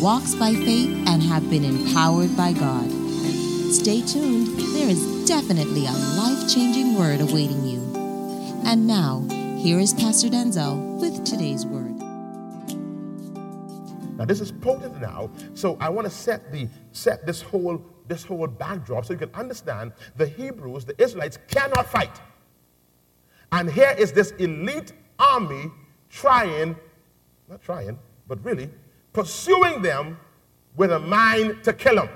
walks by faith, and have been empowered by God. Stay tuned, there is definitely a life changing word awaiting you. And now, here is Pastor Denczil with today's word. Now this is potent now, so I want to set the set this whole this whole backdrop so you can understand the Hebrews, the Israelites cannot fight. And here is this elite army trying, not trying, but really pursuing them with a mind to kill them.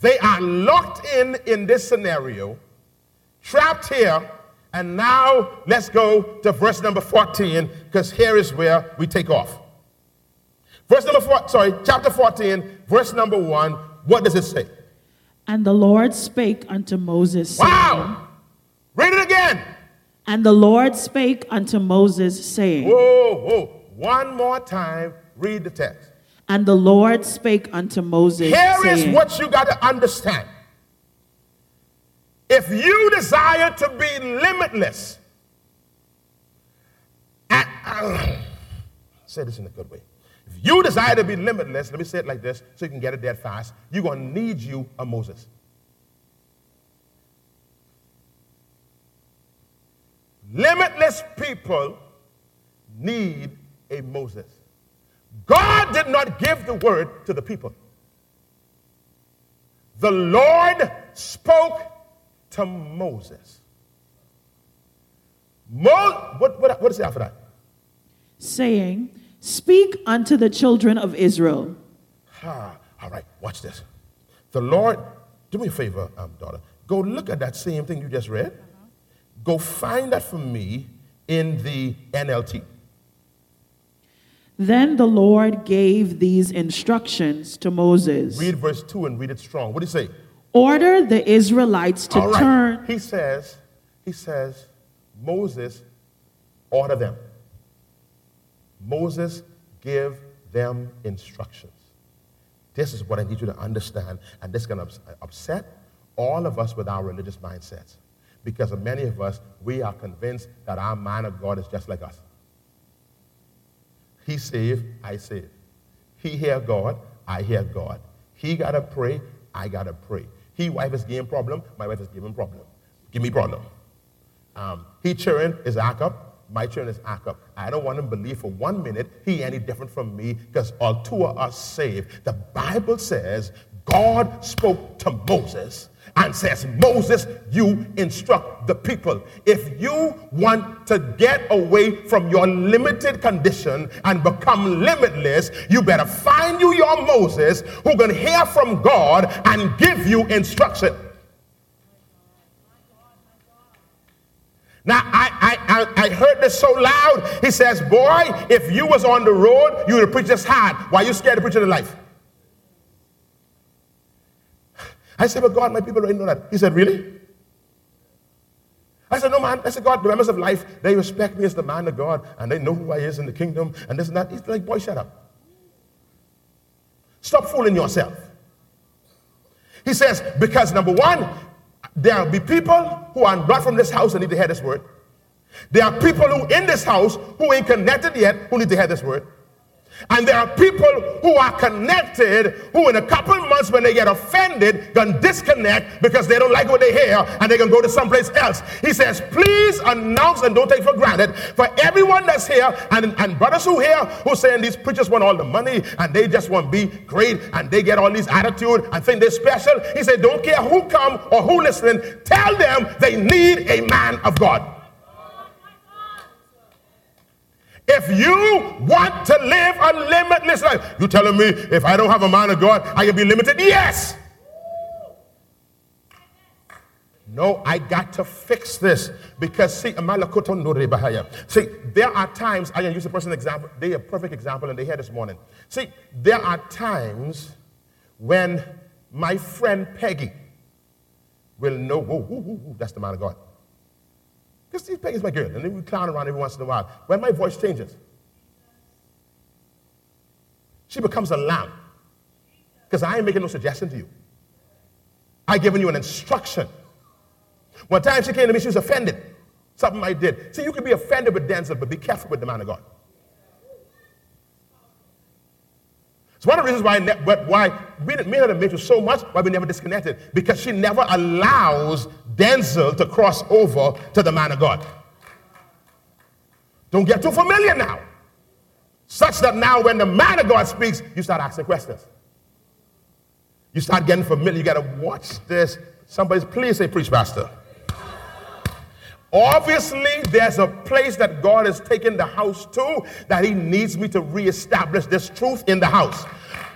They are locked in in this scenario, trapped here, and now let's go to verse number 14 because here is where we take off. Verse number four, sorry, chapter 14, verse number 1. What does it say? And the Lord spake unto Moses. Wow! Read it again. And the Lord spake unto Moses, saying, Whoa, whoa. One more time, read the text. And the Lord spake unto Moses. Here saying, is what you got to understand. If you desire to be limitless, and, uh, say this in a good way. If you desire to be limitless, let me say it like this so you can get it dead fast. You're going to need you a Moses. Limitless people need a Moses. God did not give the word to the people. The Lord spoke to Moses. Mo- what, what, what is it after that? Saying, Speak unto the children of Israel. Ah, all right, watch this. The Lord, do me a favor, um, daughter. Go look at that same thing you just read. Go find that for me in the NLT. Then the Lord gave these instructions to Moses Read verse 2 and read it strong. What do you say? Order the Israelites to right. turn. He says, he says, Moses, order them. Moses, give them instructions. This is what I need you to understand, and this is going to upset all of us with our religious mindsets. Because many of us, we are convinced that our man of God is just like us. He saved, I save. He hear God, I hear God. He gotta pray, I gotta pray. He wife is giving problem, my wife is giving problem. Give me problem. Um, he children is up, my children is up. I don't want him to believe for one minute he any different from me because all two of us saved. The Bible says God spoke to Moses and says, Moses, you instruct the people. If you want to get away from your limited condition and become limitless, you better find you your Moses who can hear from God and give you instruction. Now, I, I, I, I heard this so loud. He says, Boy, if you was on the road, you would have preached this hard. Why you scared to preach in the life? I said, but God, my people don't know that. He said, really? I said, no, man. I said, God, the members of life, they respect me as the man of God, and they know who I is in the kingdom, and this and that. He's like, boy, shut up. Stop fooling yourself. He says, because number one, there will be people who are not from this house and need to hear this word. There are people who in this house who ain't connected yet who need to hear this word. And there are people who are connected who, in a couple months, when they get offended, can disconnect because they don't like what they hear and they can go to someplace else. He says, Please announce and don't take for granted for everyone that's here and, and brothers who here who saying these preachers want all the money and they just want to be great and they get all these attitude and think they're special. He said, Don't care who come or who listening, tell them they need a man of God. If you want to live a limitless life, you telling me if I don't have a man of God, I can be limited? Yes. No, I got to fix this because see, see, there are times I can use a personal example. They a perfect example, and they here this morning. See, there are times when my friend Peggy will know, whoa, whoa, whoa that's the man of God. Because see, Peggy's my girl, and then we clown around every once in a while. When my voice changes, she becomes a lamb. Because I ain't making no suggestion to you. I given you an instruction. One time she came to me, she was offended. Something I did. See, you can be offended with Denczil, but be careful with the man of God. It's one of the reasons why, ne- but why me and her so much, why we never disconnected. Because she never allows Denczil to cross over to the man of God. Don't get too familiar now. Such that now when the man of God speaks, you start asking questions. You start getting familiar. You got to watch this. Somebody, please say, preach, pastor. Obviously, there's a place that God has taken the house to that He needs me to reestablish this truth in the house.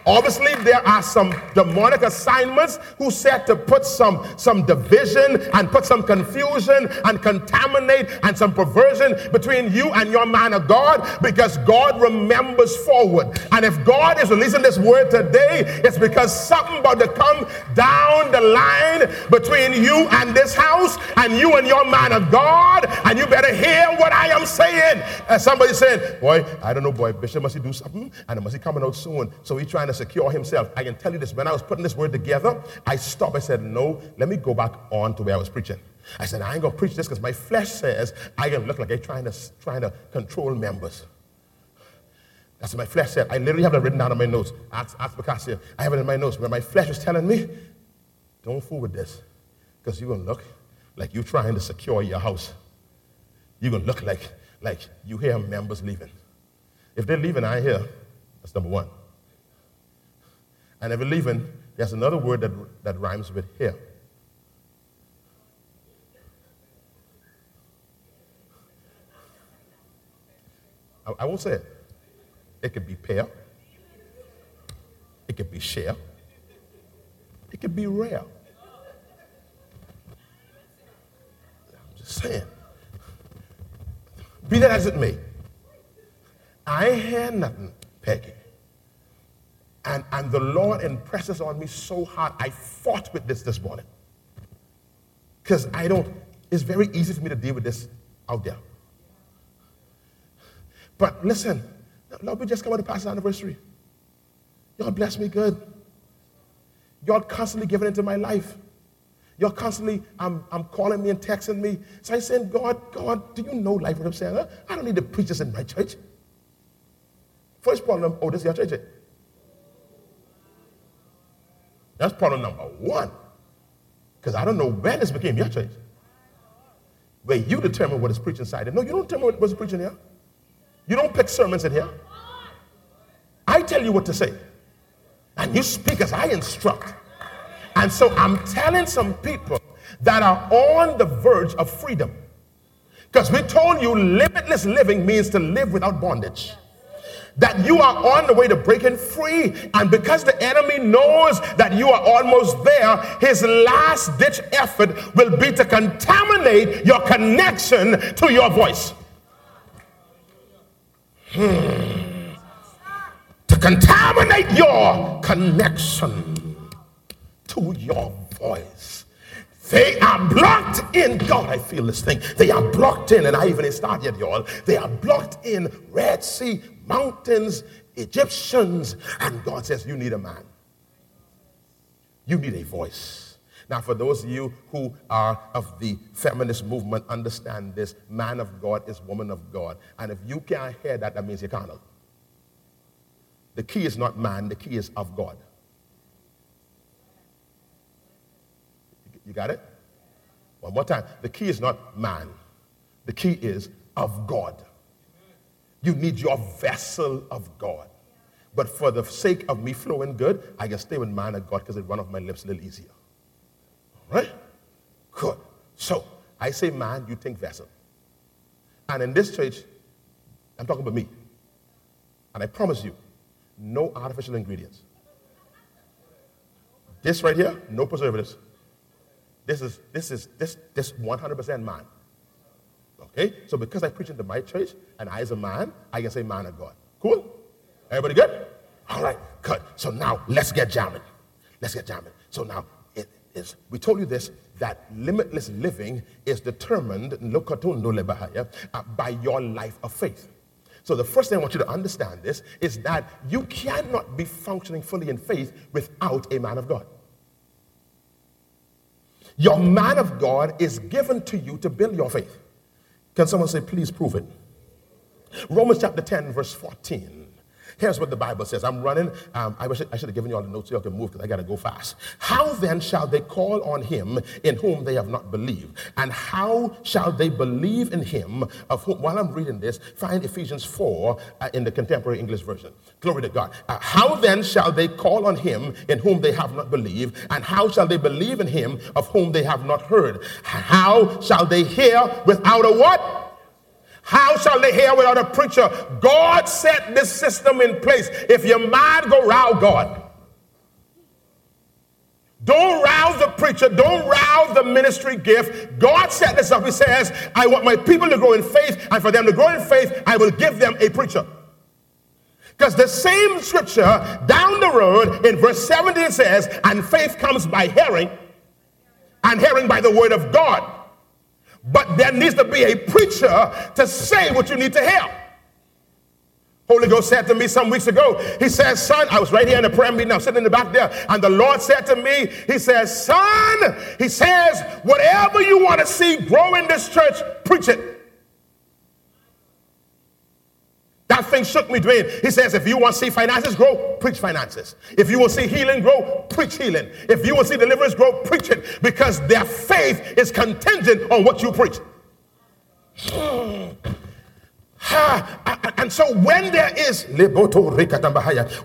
Obviously, there are some demonic assignments who said to put some, some division and put some confusion and contaminate and some perversion between you and your man of God because God remembers forward. And if God is releasing this word today, it's because something about to come down the line between you and this house and you and your man of God. And you better hear what I am saying. And somebody said, Boy, I don't know, boy, Bishop must he do something and it must he coming out soon. So he's trying to secure himself. I can tell you this when I was putting this word together, I stopped. I said, No, let me go back on to where I was preaching. I said, I ain't gonna preach this because my flesh says I can look like I'm trying to, trying to control members. That's what my flesh said. I literally have it written down in my notes. Ask, ask Picasso. I have it in my notes where my flesh was telling me, don't fool with this because you're going to look like you're trying to secure your house. You're going to look like, like you hear members leaving. If they're leaving, I hear. That's number one. And if you're leaving, there's another word that, that rhymes with here. I, I won't say it. It could be pair. It could be share. It could be rare. I'm just saying. Be that as it may, I hear nothing, Peggy. And, and the Lord impresses on me so hard. I fought with this this morning. Because I don't, it's very easy for me to deal with this out there. But listen, Lord, we just come out of pastor's anniversary. Y'all bless me good. Y'all constantly giving into my life. Y'all constantly I'm, I'm calling me and texting me. So I said, God, God, do you know life? What I'm saying? I don't need to preach this in my church. First problem, oh, this is your church. That's problem number one. Because I don't know when this became your church. Where you determine what is preached inside. No, you don't determine what's preaching here. You don't pick sermons in here. I tell you what to say. And you speak as I instruct. And so I'm telling some people that are on the verge of freedom. Because we told you limitless living means to live without bondage that you are on the way to breaking free. And because the enemy knows that you are almost there, his last ditch effort will be to contaminate your connection to your voice. Hmm. To contaminate your connection to your voice. They are blocked in. God, I feel this thing. They are blocked in, and I even started yet, y'all. They are blocked in Red Sea mountains, Egyptians. And God says, You need a man. You need a voice. Now, for those of you who are of the feminist movement, understand this man of God is woman of God. And if you can't hear that, that means you're carnal. The key is not man, the key is of God. You got it? One more time. The key is not man, the key is of God. You need your vessel of God. But for the sake of me flowing good, I can stay with man of God because it run off my lips a little easier. All right? Good. So I say man, you think vessel. And in this church, I'm talking about me. And I promise you, no artificial ingredients. This right here, no preservatives. This is this is this this 100% man. Okay? So because I preach into my church and I as a man, I can say man of God. Cool? Everybody good? All right, good. So now let's get jamming. Let's get jamming. So now it is we told you this that limitless living is determined uh, by your life of faith. So the first thing I want you to understand this is that you cannot be functioning fully in faith without a man of God. Your man of God is given to you to build your faith. Can someone say, please prove it? Romans chapter 10, verse 14. Here's what the Bible says. I'm running. Um, I, wish I should have given you all the notes so you can move because I got to go fast. How then shall they call on him in whom they have not believed? And how shall they believe in him of whom? While I'm reading this, find Ephesians 4 uh, in the contemporary English version. Glory to God. Uh, how then shall they call on him in whom they have not believed? And how shall they believe in him of whom they have not heard? How shall they hear without a what? How shall they hear without a preacher? God set this system in place. If your mind go row God. Don't rouse the preacher. Don't rouse the ministry gift. God set this up. He says, I want my people to grow in faith, and for them to grow in faith, I will give them a preacher. Because the same scripture down the road in verse 17 says, and faith comes by hearing, and hearing by the word of God. But there needs to be a preacher to say what you need to hear. Holy Ghost said to me some weeks ago, He says, Son, I was right here in the prayer meeting, I'm sitting in the back there, and the Lord said to me, He says, Son, He says, whatever you want to see grow in this church, preach it. That thing shook me, Dwayne. He says, if you want to see finances grow, preach finances. If you to see healing grow, preach healing. If you to see deliverance grow, preach it. Because their faith is contingent on what you preach. and so when there is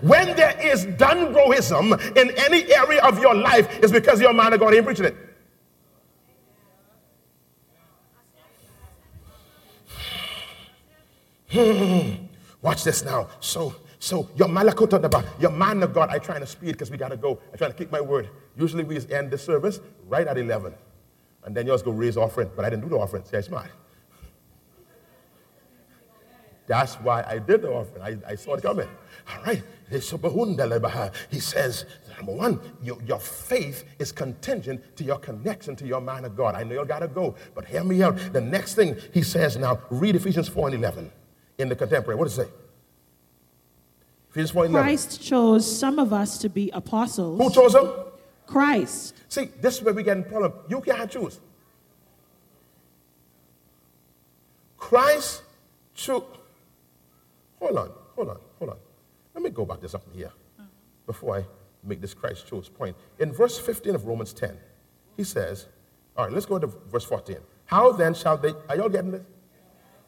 when there is done in any area of your life, it's because your man of God ain't preaching it. Hmm. Watch this now. So, so your malakota about your man of God. I trying to speed because we gotta go. I try to keep my word. Usually we end the service right at 11. And then you yours go raise offering. But I didn't do the offering. See, I smart. That's why I did the offering. I, I saw it coming. All right. He says, number one, your, your faith is contingent to your connection to your man of God. I know you got to go, but hear me out. The next thing he says now, read Ephesians 4 and 11 in the contemporary. What does it say? Ephesians 4 Christ chose some of us to be apostles. Who chose them? Christ. See, this is where we get in problem. You can't choose. Christ chose. Hold on, hold on, hold on. Let me go back to something here before I make this Christ chose point. In verse 15 of Romans 10, he says, all right, let's go to verse 14. How then shall they, are y'all getting this?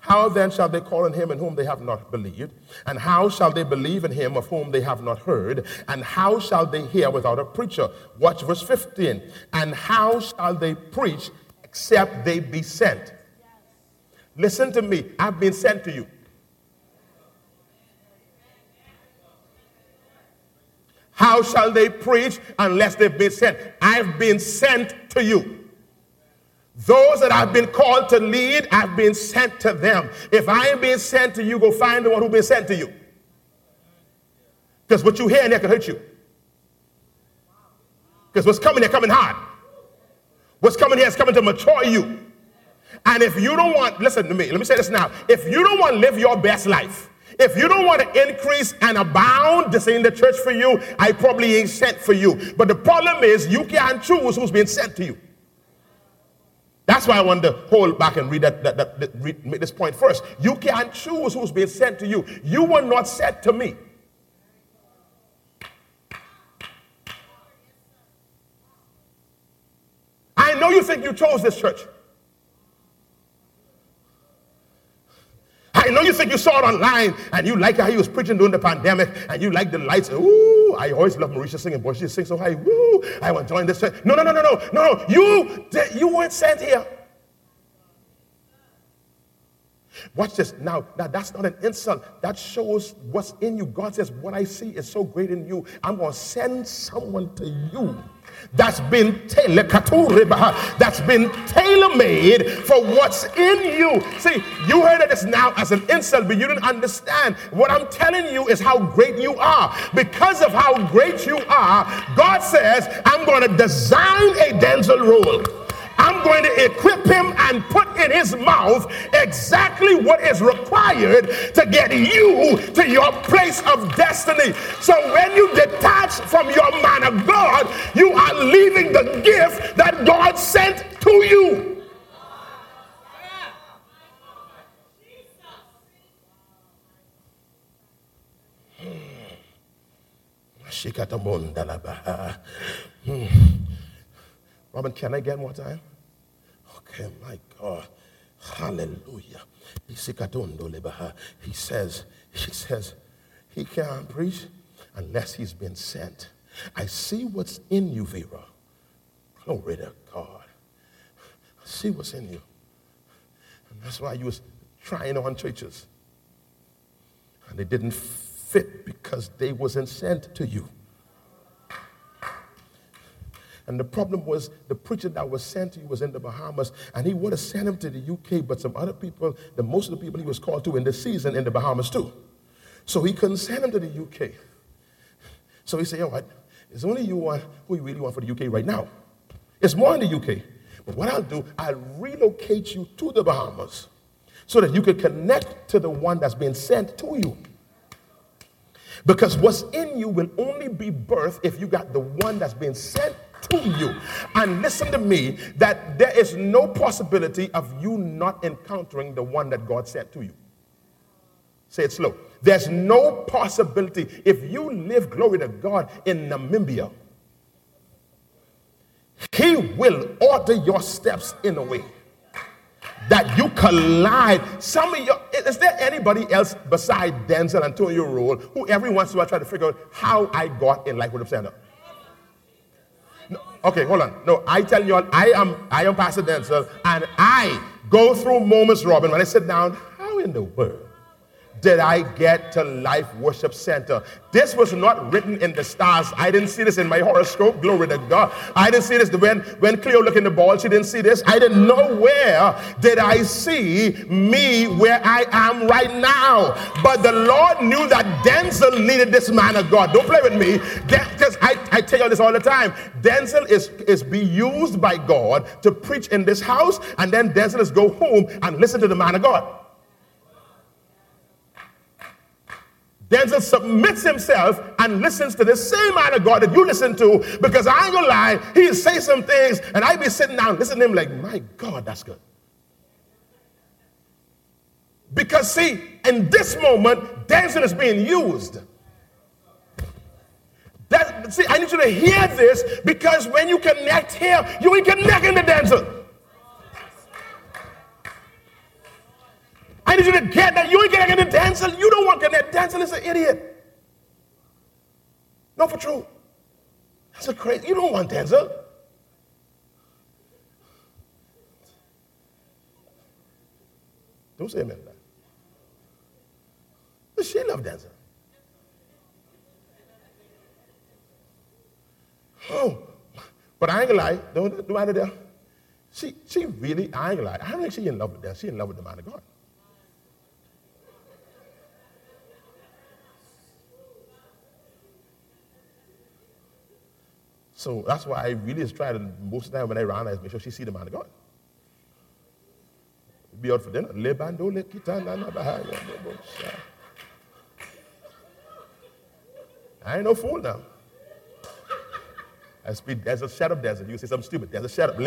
How then shall they call on him in whom they have not believed? And how shall they believe in him of whom they have not heard? And how shall they hear without a preacher? Watch verse 15. And how shall they preach except they be sent? Listen to me. I've been sent to you. How shall they preach unless they've been sent? I've been sent to you. Those that I've been called to lead, I've been sent to them. If I ain't being sent to you, go find the one who been sent to you. Because what you hear in there can hurt you. Because what's coming here coming hard. What's coming here is coming to mature you. And if you don't want, listen to me, let me say this now. If you don't want to live your best life, if you don't want to increase and abound, this ain't the church for you, I probably ain't sent for you. But the problem is you can't choose who's being sent to you. That's why I want to hold back and read that, that, that, that read, make this point first. You can't choose who's being sent to you. You were not sent to me. I know you think you chose this church. I know you think you saw it online and you like how he was preaching during the pandemic and you like the lights. Ooh, I always love Marisha singing. Boy, she sings so high. Woo, I want to join this. No, no, no, no, no, no, no. You, you weren't sent here. Watch this. Now, now, that's not an insult. That shows what's in you. God says, What I see is so great in you. I'm going to send someone to you that's been that's been tailor-made for what's in you. See, you heard it as now as an insult, but you didn't understand. What I'm telling you is how great you are. Because of how great you are, God says, I'm going to design a Denczil Rolle. I'm going to equip him and put in his mouth exactly what is required to get you to your place of destiny. So when you detach from your man of God, you are leaving the gift that God sent to you. Hmm. Robin, can I get more time? Okay, my God. Hallelujah. He says, he says, he can't preach unless he's been sent. I see what's in you, Vera. Glory to God. I see what's in you. And that's why you was trying on churches. And they didn't fit because they wasn't sent to you. And the problem was the preacher that was sent to you was in the Bahamas, and he would have sent him to the UK, but some other people, the most of the people he was called to in the season in the Bahamas too. So he couldn't send him to the UK. So he said, you know what? It's only you who you really want for the UK right now. It's more in the UK. But what I'll do, I'll relocate you to the Bahamas so that you can connect to the one that's been sent to you. Because what's in you will only be birth if you got the one that's been sent to you. And listen to me that there is no possibility of you not encountering the one that God sent to you. Say it slow. There's no possibility if you live, glory to God, in Namibia, He will order your steps in a way that you collide. Some of you, is there anybody else beside Denczil and Antonio Rule who every once in a while try to figure out how I got in life with up? No, okay, hold on. No, I tell you all, I am I am Pastor Denczil, and I go through moments, Robin, when I sit down, how in the world did I get to Life Worship Center. This was not written in the stars. I didn't see this in my horoscope. Glory to God. I didn't see this when, when Cleo looked in the ball. She didn't see this. I didn't know where did I see me where I am right now. But the Lord knew that Denczil needed this man of God. Don't play with me. Because I, I tell you this all the time. Denczil is, is be used by God to preach in this house, and then Denczil is go home and listen to the man of God. Denczil submits himself and listens to the same man of God that you listen to because I ain't gonna lie, he'll say some things and I be sitting down listening to him like, my God, that's good. Because see, in this moment, Denczil is being used. That, see, I need you to hear this because when you connect here, you ain't connecting to Denczil. Need you to get that. You ain't getting into Denczil. You don't want to get Denczil is an idiot. No, for true. That's a crazy. You don't want Denczil. Don't say amen. But she loved Denczil. Oh, but I ain't gonna lie. Don't do matter there. She, she really, I ain't gonna lie. I don't think she in love with that. She in love with the man of God. So that's why I really is trying to, most of the time when I run, I make sure she see the man of God. Be out for dinner. I ain't no fool now. I speak, there's a shut up desert. You say something stupid. There's a up.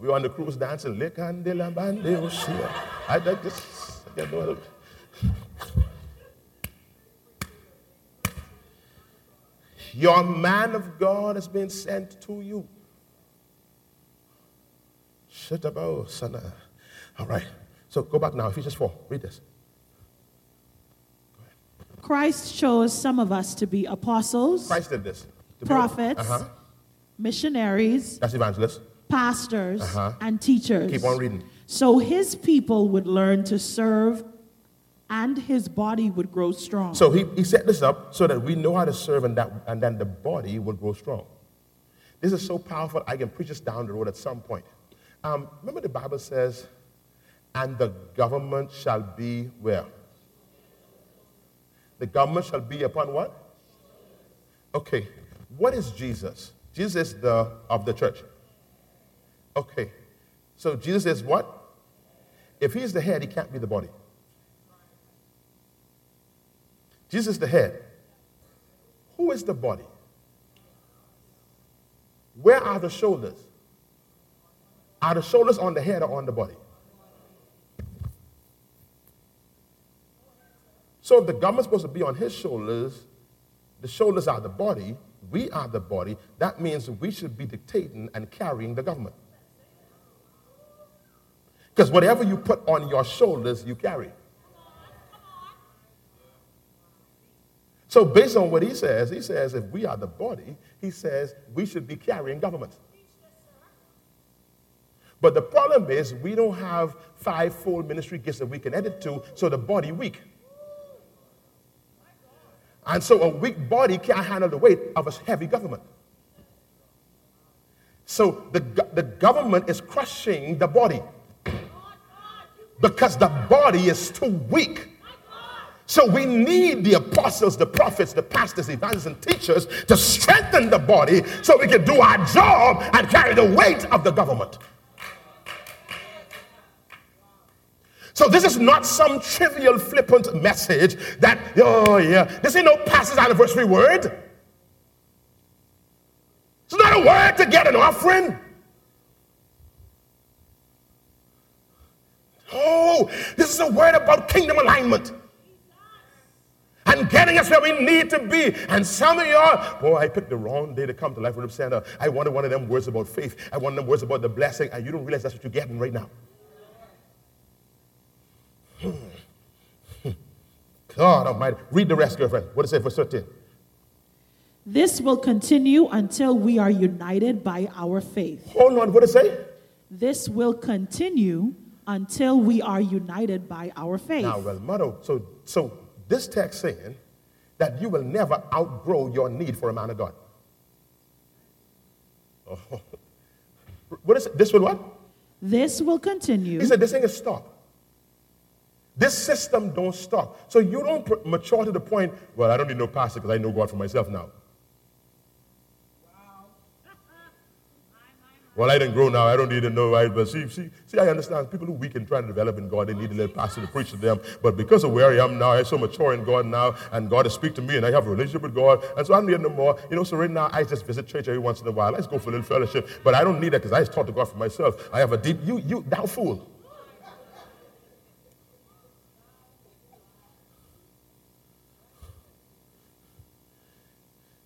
We were on the cruise dancing. I this. I Your man of God has been sent to you. Shut up, oh. All right. So go back now. Ephesians 4. Read this. Christ chose some of us to be apostles. Christ did this. Prophets. Uh-huh. Missionaries. That's evangelists. pastors, Uh-huh. and teachers. Keep on reading. So his people would learn to serve and his body would grow strong. So he, he set this up so that we know how to serve and, that, and then the body will grow strong. This is so powerful, I can preach this down the road at some point. Um, remember the Bible says, and the government shall be where? The government shall be upon what? Okay, what is Jesus? Jesus is the of the church. Okay, so Jesus is what? If he's the head, he can't be the body. Jesus is the head. Who is the body? Where are the shoulders? Are the shoulders on the head or on the body? So if the government's supposed to be on his shoulders, the shoulders are the body, we are the body, that means we should be dictating and carrying the government. Because whatever you put on your shoulders, you carry. So, based on what he says, he says if we are the body, he says we should be carrying government. But the problem is we don't have five-fold ministry gifts that we can edit to, so the body weak. And so a weak body can't handle the weight of a heavy government. So the, the government is crushing the body because the body is too weak. So we need the apostles, the prophets, the pastors, evangelists, and teachers to strengthen the body so we can do our job and carry the weight of the government. So this is not some trivial, flippant message that, oh yeah, this ain't no pastor's anniversary word. It's not a word to get an offering. Oh, this is a word about kingdom alignment. And getting us where we need to be. And some of y'all, boy, I picked the wrong day to come to Life Worship Center. I wanted one of them words about faith. I wanted them words about the blessing, and you don't realize that's what you're getting right now. Hmm. Hmm. God Almighty. Read the rest, girlfriend. What does it say for 13? This will continue until we are united by our faith. Hold on. What does it say? This will continue until we are united by our faith. Now, well, mother, so, so this text saying that you will never outgrow your need for a man of God. Oh. What is it? This will what? This will continue. He said this thing is stop. This system don't stop. So you don't mature to the point, well, I don't need no pastor because I know God for myself now. Well, I didn't grow now. I don't need to know. Right? But see, see, see, I understand. People who weak and trying to develop in God, they need a little pastor to preach to them. But because of where I am now, I'm so mature in God now, and God is speak to me, and I have a relationship with God, and so I need no more. You know, so right now I just visit church every once in a while. Let's go for a little fellowship. But I don't need that because I just talk to God for myself. I have a deep. You, you, thou fool.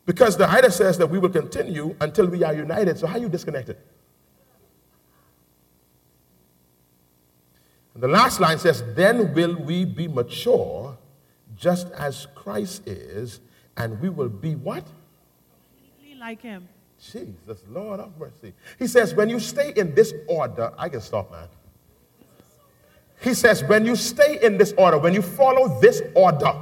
Because the writer says that we will continue until we are united. So how are you disconnected? The last line says, Then will we be mature, just as Christ is, and we will be what? Like him. Jesus, Lord of mercy. He says, when you stay in this order, I can stop, man. He says, when you stay in this order, when you follow this order,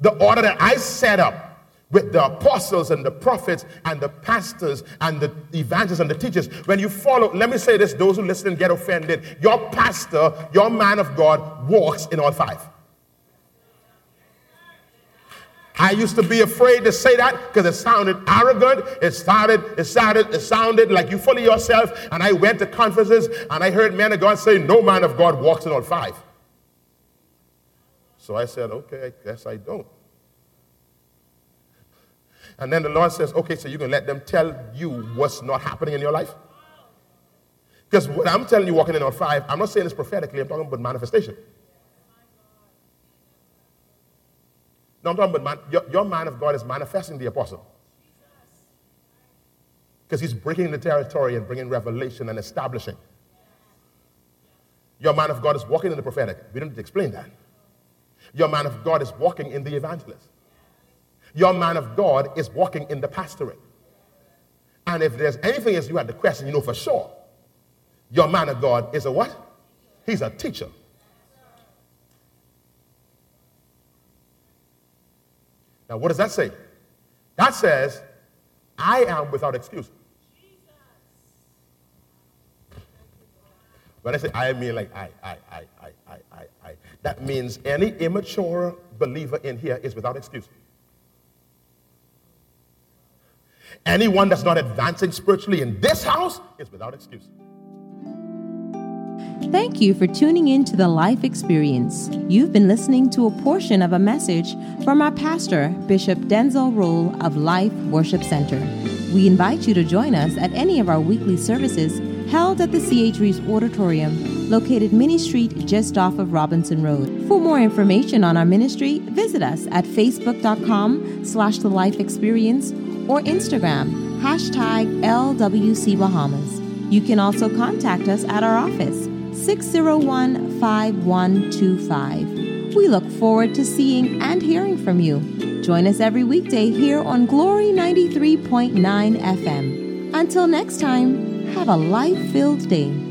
the order that I set up with the apostles and the prophets and the pastors and the evangelists and the teachers, when you follow, let me say this, those who listen get offended, your pastor, your man of God walks in all five. I used to be afraid to say that because it sounded arrogant. It started, it sounded, it sounded like you fully yourself. And I went to conferences and I heard men of God say, No man of God walks in all five. So I said, Okay, I guess I don't. And then the Lord says, Okay, so you can let them tell you what's not happening in your life? Because what I'm telling you, walking in on five, I'm not saying this prophetically, I'm talking about manifestation. No, I'm talking about man, your, your man of God is manifesting the apostle. Because he's breaking the territory and bringing revelation and establishing. Your man of God is walking in the prophetic. We don't need to explain that. Your man of God is walking in the evangelist. Your man of God is walking in the pastorate. And if there's anything else you had to question, you know for sure, your man of God is a what? He's a teacher. Now, what does that say? That says, I am without excuse. When I say I I mean like I, I, I, I, I, I, I, that means any immature believer in here is without excuse. Anyone that's not advancing spiritually in this house is without excuse. Thank you for tuning in to the Life Experience. You've been listening to a portion of a message from our pastor, Bishop Denczil Rolle of Life Worship Center. We invite you to join us at any of our weekly services held at the C.H. Auditorium, located Minnie Street just off of Robinson Road. For more information on our ministry, visit us at facebook.com slash the life experience or Instagram, hashtag LWC Bahamas. You can also contact us at our office, 601 5125. We look forward to seeing and hearing from you. Join us every weekday here on Glory 93.9 FM. Until next time, have a life filled day.